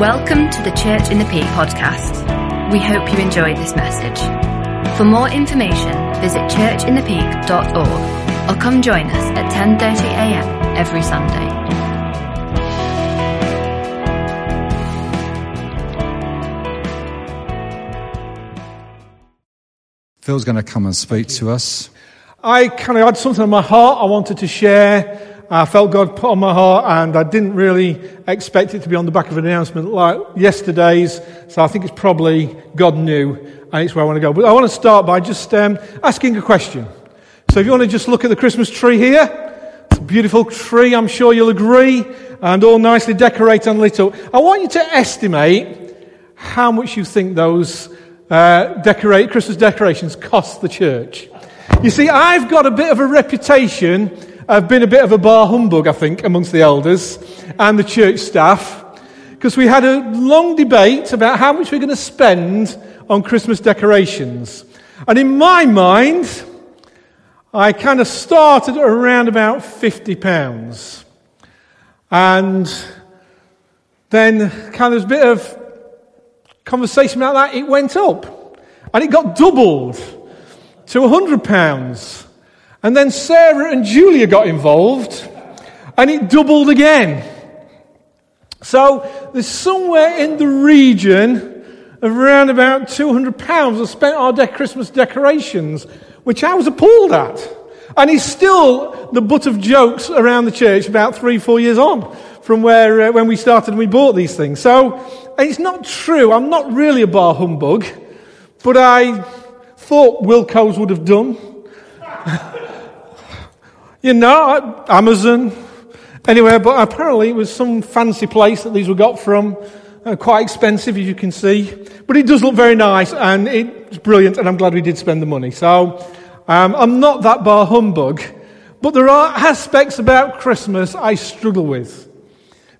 Welcome to the Church in the Peak podcast. We hope you enjoyed this message. For more information, visit churchinthepeak.org or come join us at 10:30 a.m. every Sunday. Phil's going to come and speak to us. I kind of had something on my heart I wanted to share. I felt God put on my heart, and I didn't really expect it to be on the back of an announcement like yesterday's. So I think it's probably God knew, and it's where I want to go. But I want to start by just um, asking a question. So if you want to just look at the Christmas tree here, it's a beautiful tree, I'm sure you'll agree, and all nicely decorated and lit up. I want you to estimate how much you think those uh, decorate, Christmas decorations cost the church. You see, I've got a bit of a reputation of been a bit of a bar humbug, I think, amongst the elders and the church staff, because we had a long debate about how much we're going to spend on Christmas decorations. And in my mind, I kind of started around about £50. And then kind of a bit of conversation about that, it went up. And it got doubled to £100. And then Sarah and Julia got involved, and it doubled again. So there's somewhere in the region of around about £200 I spent on de- Christmas decorations, which I was appalled at. And he's still the butt of jokes around the church about three, four years on from where uh, when we started and we bought these things. So it's not true. I'm not really a bar humbug, but I thought Wilko's would have done. you know, Amazon, anywhere, but apparently it was some fancy place that these were got from. Uh, quite expensive, as you can see. But it does look very nice and it's brilliant, and I'm glad we did spend the money. So um, I'm not that bar humbug, but there are aspects about Christmas I struggle with.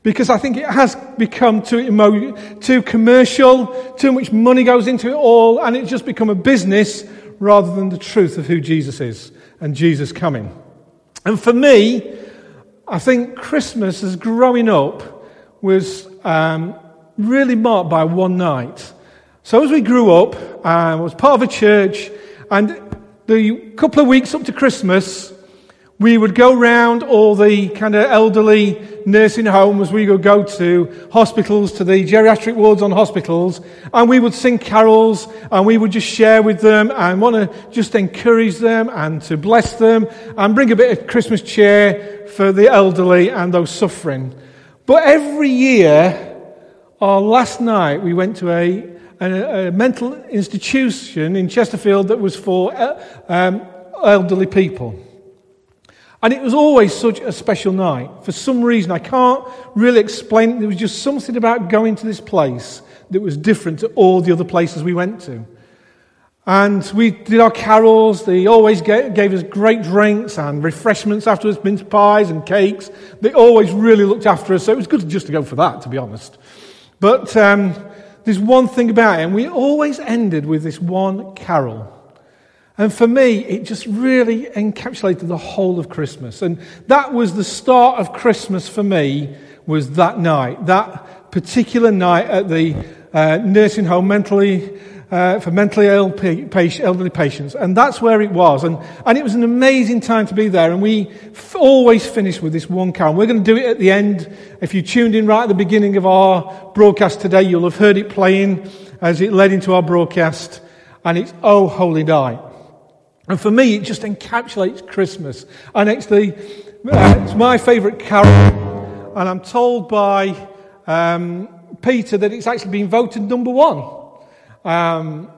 Because I think it has become too, emo- too commercial, too much money goes into it all, and it's just become a business rather than the truth of who Jesus is and Jesus coming. And for me, I think Christmas as growing up was um, really marked by one night. So as we grew up, I was part of a church, and the couple of weeks up to Christmas, we would go round all the kind of elderly nursing homes we would go to, hospitals, to the geriatric wards on hospitals, and we would sing carols and we would just share with them and want to just encourage them and to bless them and bring a bit of Christmas cheer for the elderly and those suffering. But every year, our last night, we went to a, a, a mental institution in Chesterfield that was for uh, um, elderly people. And it was always such a special night. For some reason, I can't really explain. There was just something about going to this place that was different to all the other places we went to. And we did our carols. They always gave us great drinks and refreshments afterwards, mince pies and cakes. They always really looked after us. So it was good just to go for that, to be honest. But um, there's one thing about it, and we always ended with this one carol. And for me, it just really encapsulated the whole of Christmas. And that was the start of Christmas for me, was that night, that particular night at the uh, nursing home mentally, uh, for mentally ill elderly patients. And that's where it was. And, and it was an amazing time to be there. And we f- always finish with this one carol. We're going to do it at the end. If you tuned in right at the beginning of our broadcast today, you'll have heard it playing as it led into our broadcast. And it's Oh Holy Night. And for me, it just encapsulates Christmas. And it's, the, uh, it's my favourite carol. And I'm told by um, Peter that it's actually been voted number one. Um,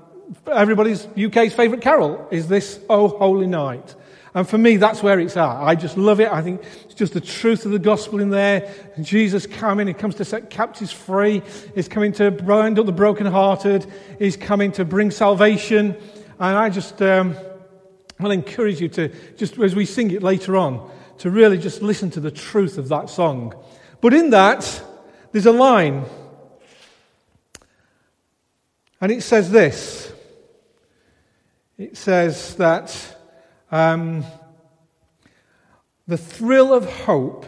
everybody's UK's favourite carol is this Oh Holy Night. And for me, that's where it's at. I just love it. I think it's just the truth of the gospel in there. Jesus coming, he comes to set captives free. He's coming to bind up the brokenhearted. He's coming to bring salvation. And I just, um, I'll encourage you to, just as we sing it later on, to really just listen to the truth of that song. But in that, there's a line. And it says this it says that um, the thrill of hope,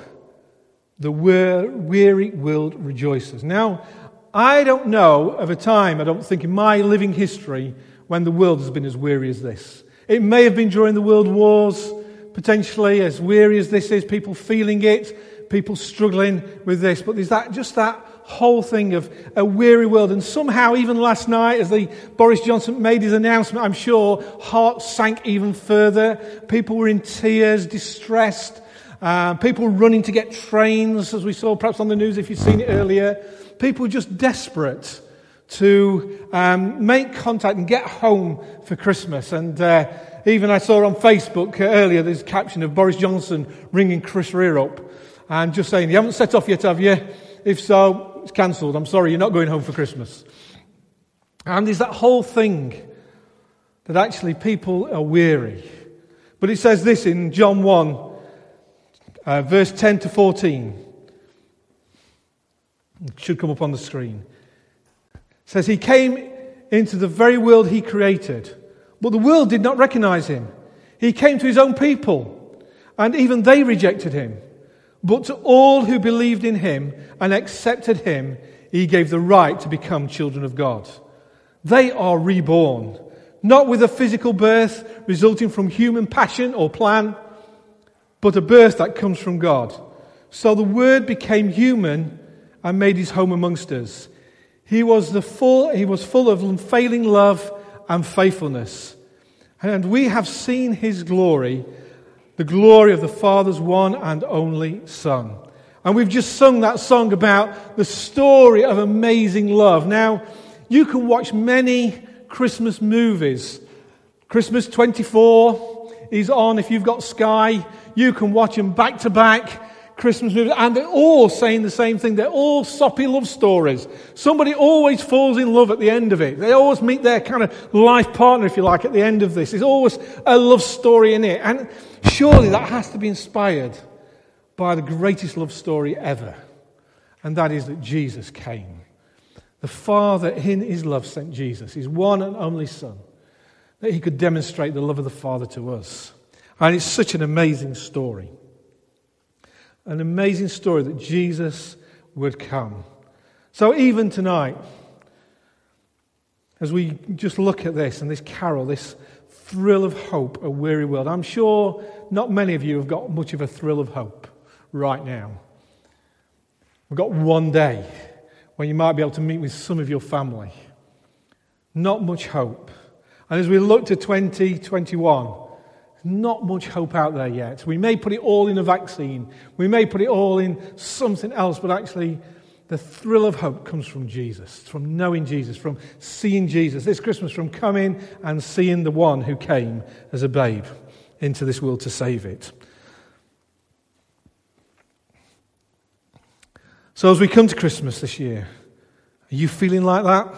the weary world rejoices. Now, I don't know of a time, I don't think, in my living history when the world has been as weary as this. It may have been during the world wars, potentially, as weary as this is, people feeling it, people struggling with this, but there's that, just that whole thing of a weary world. And somehow, even last night, as the Boris Johnson made his announcement, I'm sure hearts sank even further. People were in tears, distressed. Uh, people running to get trains, as we saw perhaps on the news if you've seen it earlier. People just desperate to um, make contact and get home for Christmas. And uh, even I saw on Facebook earlier this caption of Boris Johnson ringing Chris Rea up and just saying, You haven't set off yet, have you? If so, it's cancelled. I'm sorry, you're not going home for Christmas. And there's that whole thing that actually people are weary. But it says this in John 1, uh, verse 10 to 14. It should come up on the screen. Says, He came into the very world He created, but the world did not recognize Him. He came to His own people, and even they rejected Him. But to all who believed in him and accepted him, he gave the right to become children of God. They are reborn, not with a physical birth resulting from human passion or plan, but a birth that comes from God. So the Word became human and made his home amongst us. He was, the full, he was full of unfailing love and faithfulness. And we have seen his glory the glory of the Father's one and only Son. And we've just sung that song about the story of amazing love. Now, you can watch many Christmas movies. Christmas 24 is on if you've got Sky. You can watch them back to back. Christmas movies, and they're all saying the same thing. They're all soppy love stories. Somebody always falls in love at the end of it. They always meet their kind of life partner, if you like, at the end of this. There's always a love story in it. And surely that has to be inspired by the greatest love story ever. And that is that Jesus came. The Father, in his love, sent Jesus, his one and only Son, that he could demonstrate the love of the Father to us. And it's such an amazing story an amazing story that Jesus would come. So, even tonight, as we just look at this and this carol, this thrill of hope, a weary world, I'm sure not many of you have got much of a thrill of hope right now. We've got one day when you might be able to meet with some of your family. Not much hope. And as we look to 2021, not much hope out there yet. We may put it all in a vaccine, we may put it all in something else, but actually, the thrill of hope comes from Jesus, from knowing Jesus, from seeing Jesus. This Christmas, from coming and seeing the one who came as a babe into this world to save it. So, as we come to Christmas this year, are you feeling like that?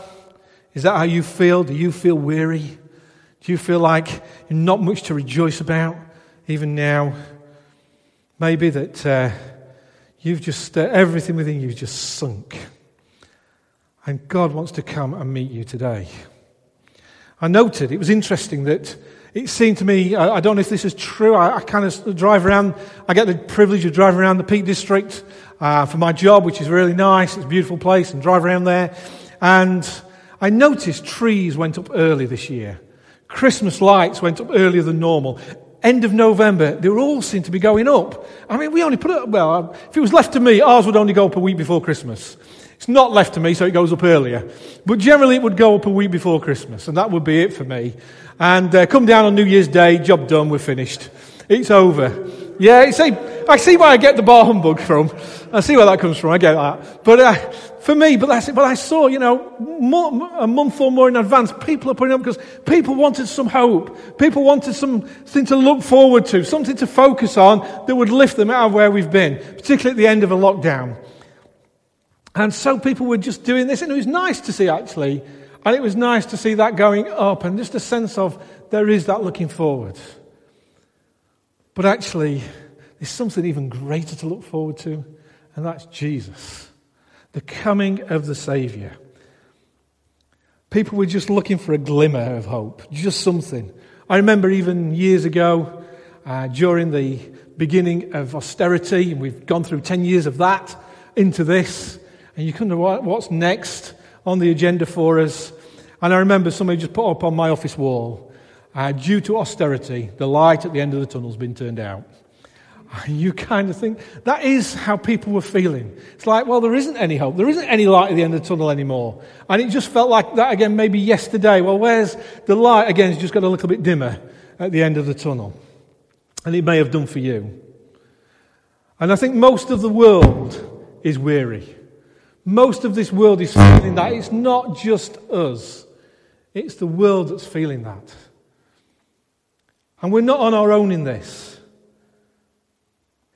Is that how you feel? Do you feel weary? Do you feel like not much to rejoice about even now? Maybe that uh, you've just, uh, everything within you just sunk. And God wants to come and meet you today. I noted, it was interesting that it seemed to me, I, I don't know if this is true, I, I, kind of drive around, I get the privilege of driving around the Peak District uh, for my job, which is really nice, it's a beautiful place, and drive around there. And I noticed trees went up early this year. Christmas lights went up earlier than normal. End of November, they were all seem to be going up. I mean, we only put it, well, if it was left to me, ours would only go up a week before Christmas. It's not left to me, so it goes up earlier. But generally, it would go up a week before Christmas, and that would be it for me. And uh, come down on New Year's Day, job done, we're finished. It's over. Yeah, see, I see where I get the bar humbug from. I see where that comes from. I get that. But uh, for me, but that's it. But I saw, you know, more, a month or more in advance, people are putting up because people wanted some hope. People wanted something to look forward to, something to focus on that would lift them out of where we've been, particularly at the end of a lockdown. And so people were just doing this, and it was nice to see actually. And it was nice to see that going up and just a sense of there is that looking forward. But actually, there's something even greater to look forward to, and that's Jesus, the coming of the Savior. People were just looking for a glimmer of hope, just something. I remember even years ago, uh, during the beginning of austerity, and we've gone through 10 years of that into this, And you wonder what, what's next on the agenda for us. And I remember somebody just put up on my office wall, uh, due to austerity, the light at the end of the tunnel's been turned out. You kind of think that is how people were feeling. It's like, well, there isn't any hope. There isn't any light at the end of the tunnel anymore. And it just felt like that again, maybe yesterday. Well, where's the light? Again, it's just got a little bit dimmer at the end of the tunnel. And it may have done for you. And I think most of the world is weary. Most of this world is feeling that. It's not just us, it's the world that's feeling that. And we're not on our own in this.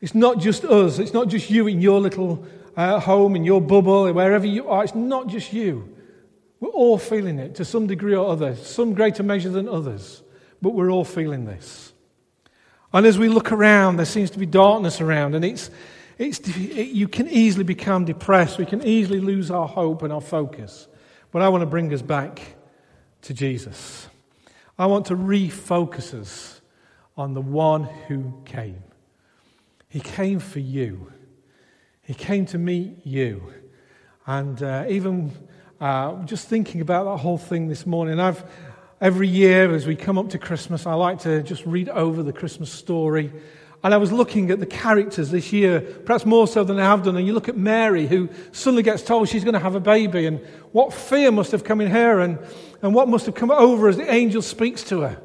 It's not just us. It's not just you in your little uh, home, in your bubble, wherever you are. It's not just you. We're all feeling it to some degree or other, some greater measure than others, but we're all feeling this. And as we look around, there seems to be darkness around, and it's, it's, it, you can easily become depressed. We can easily lose our hope and our focus. But I want to bring us back to Jesus. I want to refocus us on the one who came. He came for you. He came to meet you. And uh, even uh, just thinking about that whole thing this morning, I've every year as we come up to Christmas, I like to just read over the Christmas story. And I was looking at the characters this year, perhaps more so than I have done. And you look at Mary, who suddenly gets told she's going to have a baby, and what fear must have come in her, and, and what must have come over as the angel speaks to her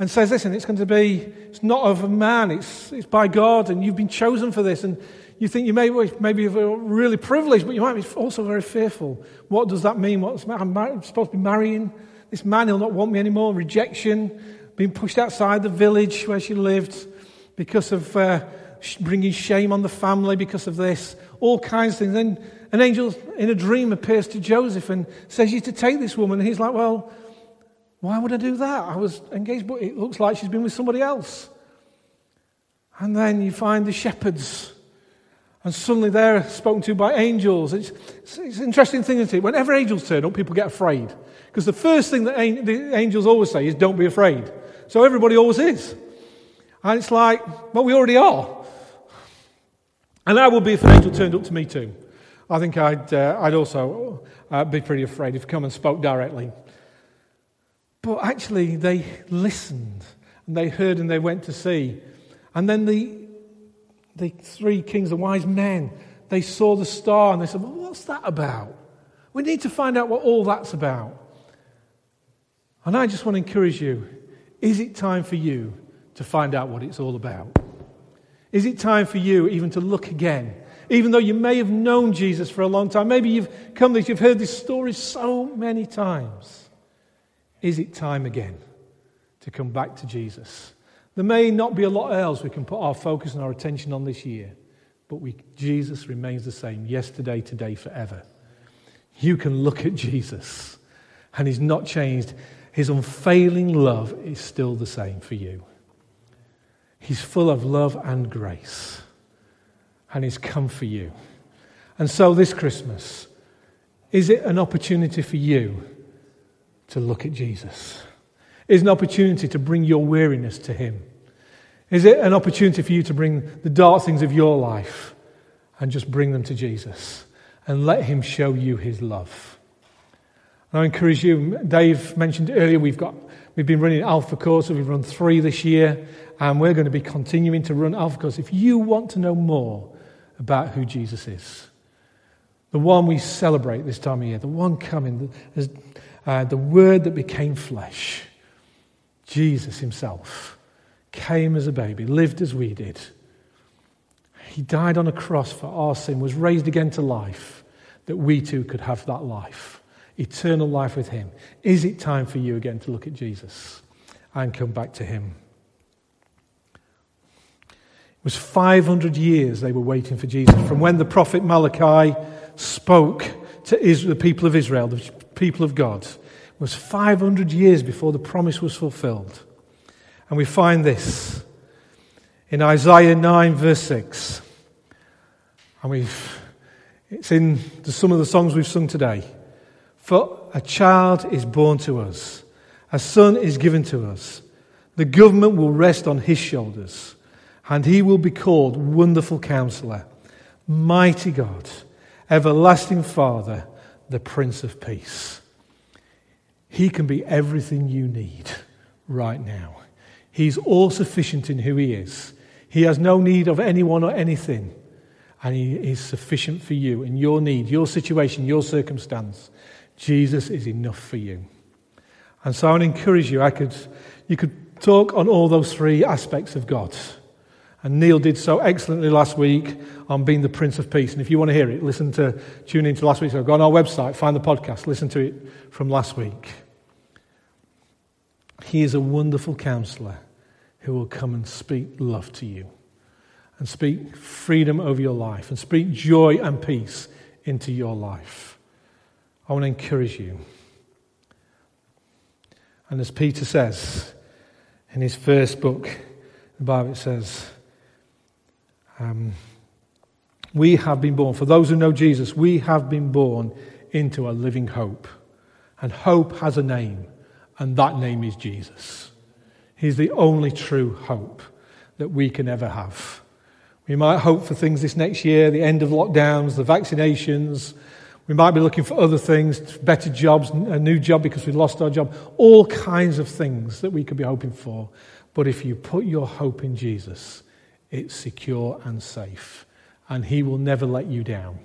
and says, Listen, it's going to be, it's not of man, it's, it's by God, and you've been chosen for this. And you think you may, maybe really privileged, but you might be also very fearful. What does that mean? What's, I'm supposed to be marrying this man, he'll not want me anymore. Rejection, being pushed outside the village where she lived because of uh, bringing shame on the family because of this. All kinds of things. Then an angel in a dream appears to Joseph and says, You to take this woman. And he's like, Well, why would I do that? I was engaged, but it looks like she's been with somebody else. And then you find the shepherds, and suddenly they're spoken to by angels. It's, it's, it's an interesting thing, isn't it? Whenever angels turn up, people get afraid. Because the first thing that the angels always say is, don't be afraid. So everybody always is. And it's like, well, we already are. And I would be if an angel turned up to me too. I think I'd, uh, I'd also uh, be pretty afraid if come and spoke directly. But actually, they listened and they heard and they went to see. And then the, the three kings, the wise men, they saw the star and they said, Well, what's that about? We need to find out what all that's about. And I just want to encourage you is it time for you to find out what it's all about? Is it time for you even to look again? Even though you may have known Jesus for a long time, maybe you've come this, you've heard this story so many times. Is it time again to come back to Jesus? There may not be a lot else we can put our focus and our attention on this year, but we, Jesus remains the same yesterday, today, forever. You can look at Jesus, and He's not changed. His unfailing love is still the same for you. He's full of love and grace, and He's come for you. And so, this Christmas, is it an opportunity for you to look at Jesus? Is an opportunity to bring your weariness to Him? Is it an opportunity for you to bring the dark things of your life and just bring them to Jesus and let Him show you His love? And I encourage you, Dave mentioned earlier, we've, got, we've been running Alpha courses, we've run three this year, and we're going to be continuing to run Alpha courses. If you want to know more about who Jesus is, the one we celebrate this time of year, the one coming, uh, the Word that became flesh, Jesus Himself, came as a baby, lived as we did. He died on a cross for our sin, was raised again to life, that we too could have that life eternal life with Him. Is it time for you again to look at Jesus and come back to Him? It was 500 years they were waiting for Jesus. From when the prophet Malachi spoke to Israel, the people of Israel, the people of God, was 500 years before the promise was fulfilled. And we find this in Isaiah 9, verse 6. And we've, it's in some of the songs we've sung today. For a child is born to us, a son is given to us. The government will rest on his shoulders, and he will be called Wonderful Counselor, Mighty God, Everlasting Father, the Prince of Peace. He can be everything you need right now. He's all sufficient in who He is. He has no need of anyone or anything. And He is sufficient for you in your need, your situation, your circumstance. Jesus is enough for you. And so I would encourage you, I could, you could talk on all those three aspects of God. And Neil did so excellently last week on being the Prince of Peace. And if you want to hear it, listen to, tune into last week's. Go on our website, find the podcast, listen to it from last week. He is a wonderful counselor who will come and speak love to you and speak freedom over your life and speak joy and peace into your life. I want to encourage you. And as Peter says in his first book, the Bible says, um, we have been born, for those who know Jesus, we have been born into a living hope. And hope has a name, and that name is Jesus. He's the only true hope that we can ever have. We might hope for things this next year, the end of lockdowns, the vaccinations. We might be looking for other things, better jobs, a new job because we lost our job, all kinds of things that we could be hoping for. But if you put your hope in Jesus, it's secure and safe. And He will never let you down.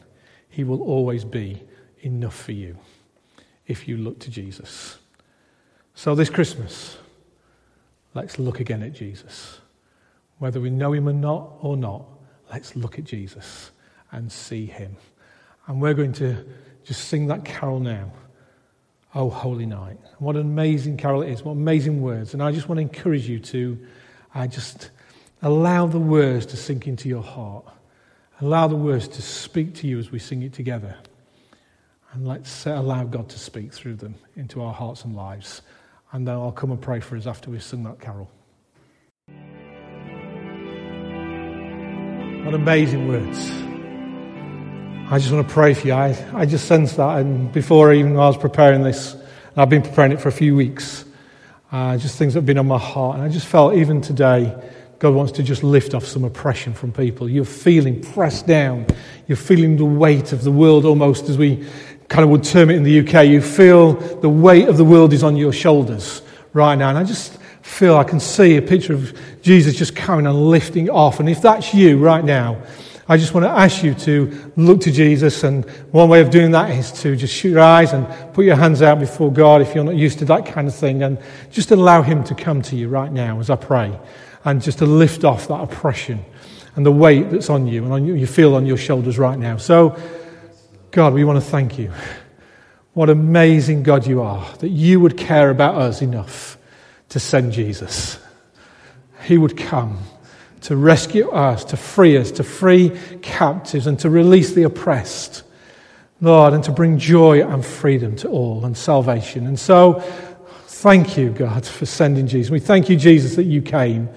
He will always be enough for you if you look to Jesus. So, this Christmas, let's look again at Jesus. Whether we know Him or not, or not, let's look at Jesus and see Him. And we're going to just sing that carol now. Oh, holy night. What an amazing carol it is. What amazing words. And I just want to encourage you to uh, just Allow the words to sink into your heart. Allow the words to speak to you as we sing it together. And let's allow God to speak through them into our hearts and lives. And then I'll come and pray for us after we've sung that carol. What amazing words. I just want to pray for you. I, I just sense that. And before even I was preparing this, I've been preparing it for a few weeks, uh, just things that have been on my heart. And I just felt even today, God wants to just lift off some oppression from people. You're feeling pressed down. You're feeling the weight of the world almost as we kind of would term it in the UK. You feel the weight of the world is on your shoulders right now. And I just feel I can see a picture of Jesus just coming and lifting off. And if that's you right now, I just want to ask you to look to Jesus. And one way of doing that is to just shoot your eyes and put your hands out before God if you're not used to that kind of thing. And just allow Him to come to you right now as I pray and just to lift off that oppression and the weight that's on you and on you, you feel on your shoulders right now. So, God, we want to thank you. What amazing God you are, that you would care about us enough to send Jesus. He would come to rescue us, to free us, to free captives, and to release the oppressed. Lord, and to bring joy and freedom to all and salvation. And so, thank you, God, for sending Jesus. We thank you, Jesus, that you came.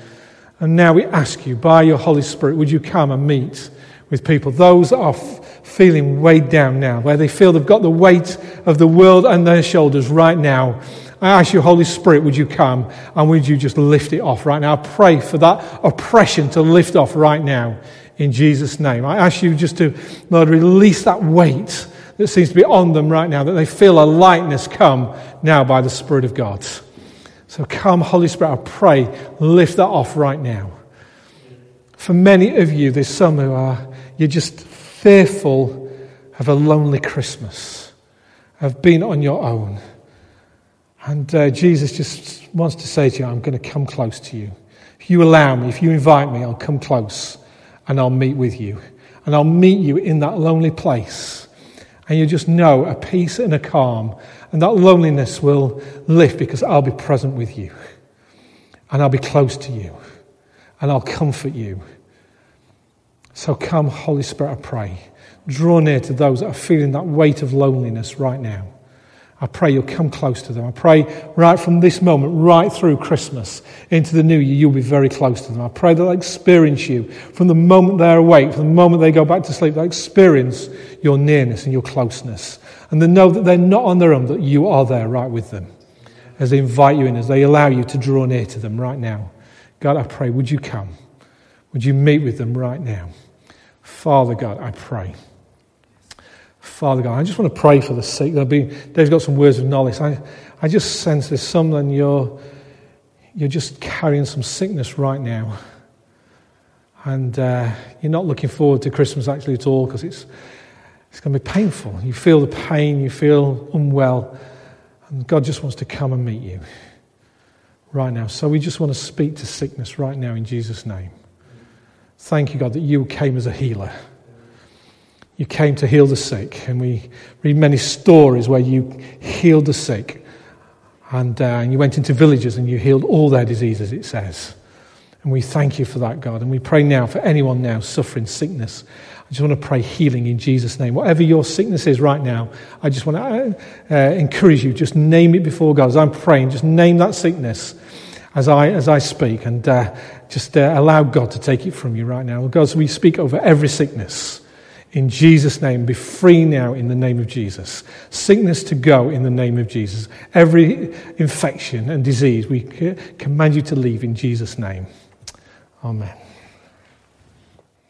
And now we ask you, by your Holy Spirit, would you come and meet with people, those that are f- feeling weighed down now, where they feel they've got the weight of the world on their shoulders right now. I ask you, Holy Spirit, would you come and would you just lift it off right now? I pray for that oppression to lift off right now in Jesus' name. I ask you just to, Lord, release that weight that seems to be on them right now, that they feel a lightness come now by the Spirit of God. So come, Holy Spirit, I pray, lift that off right now. For many of you, there's some who are, you're just fearful of a lonely Christmas, of being on your own. And uh, Jesus just wants to say to you, I'm going to come close to you. If you allow me, if you invite me, I'll come close and I'll meet with you. And I'll meet you in that lonely place. And you just know a peace and a calm and that loneliness will lift because I'll be present with you. And I'll be close to you. And I'll comfort you. So come, Holy Spirit, I pray. Draw near to those that are feeling that weight of loneliness right now. I pray you'll come close to them. I pray right from this moment, right through Christmas into the new year, you'll be very close to them. I pray they'll experience you from the moment they're awake, from the moment they go back to sleep. They'll experience your nearness and your closeness. And they know that they're not on their own, that you are there right with them as they invite you in, as they allow you to draw near to them right now. God, I pray, would you come? Would you meet with them right now? Father God, I pray. Father God, I just want to pray for the sick. There'll be, Dave's got some words of knowledge. I, I just sense there's someone you're, you're just carrying some sickness right now. And uh, you're not looking forward to Christmas actually at all because it's, it's going to be painful. You feel the pain, you feel unwell, and God just wants to come and meet you right now. So we just want to speak to sickness right now in Jesus' name. Thank you, God, that you came as a healer. You came to heal the sick, and we read many stories where you healed the sick. And, uh, and you went into villages and you healed all their diseases, it says. And we thank you for that, God. And we pray now for anyone now suffering sickness. I just want to pray healing in Jesus' name. Whatever your sickness is right now, I just want to uh, uh, encourage you. Just name it before God. As I'm praying, just name that sickness as I, as I speak and uh, just uh, allow God to take it from you right now. God, we speak over every sickness in Jesus' name. Be free now in the name of Jesus. Sickness to go in the name of Jesus. Every infection and disease, we command you to leave in Jesus' name. Amen.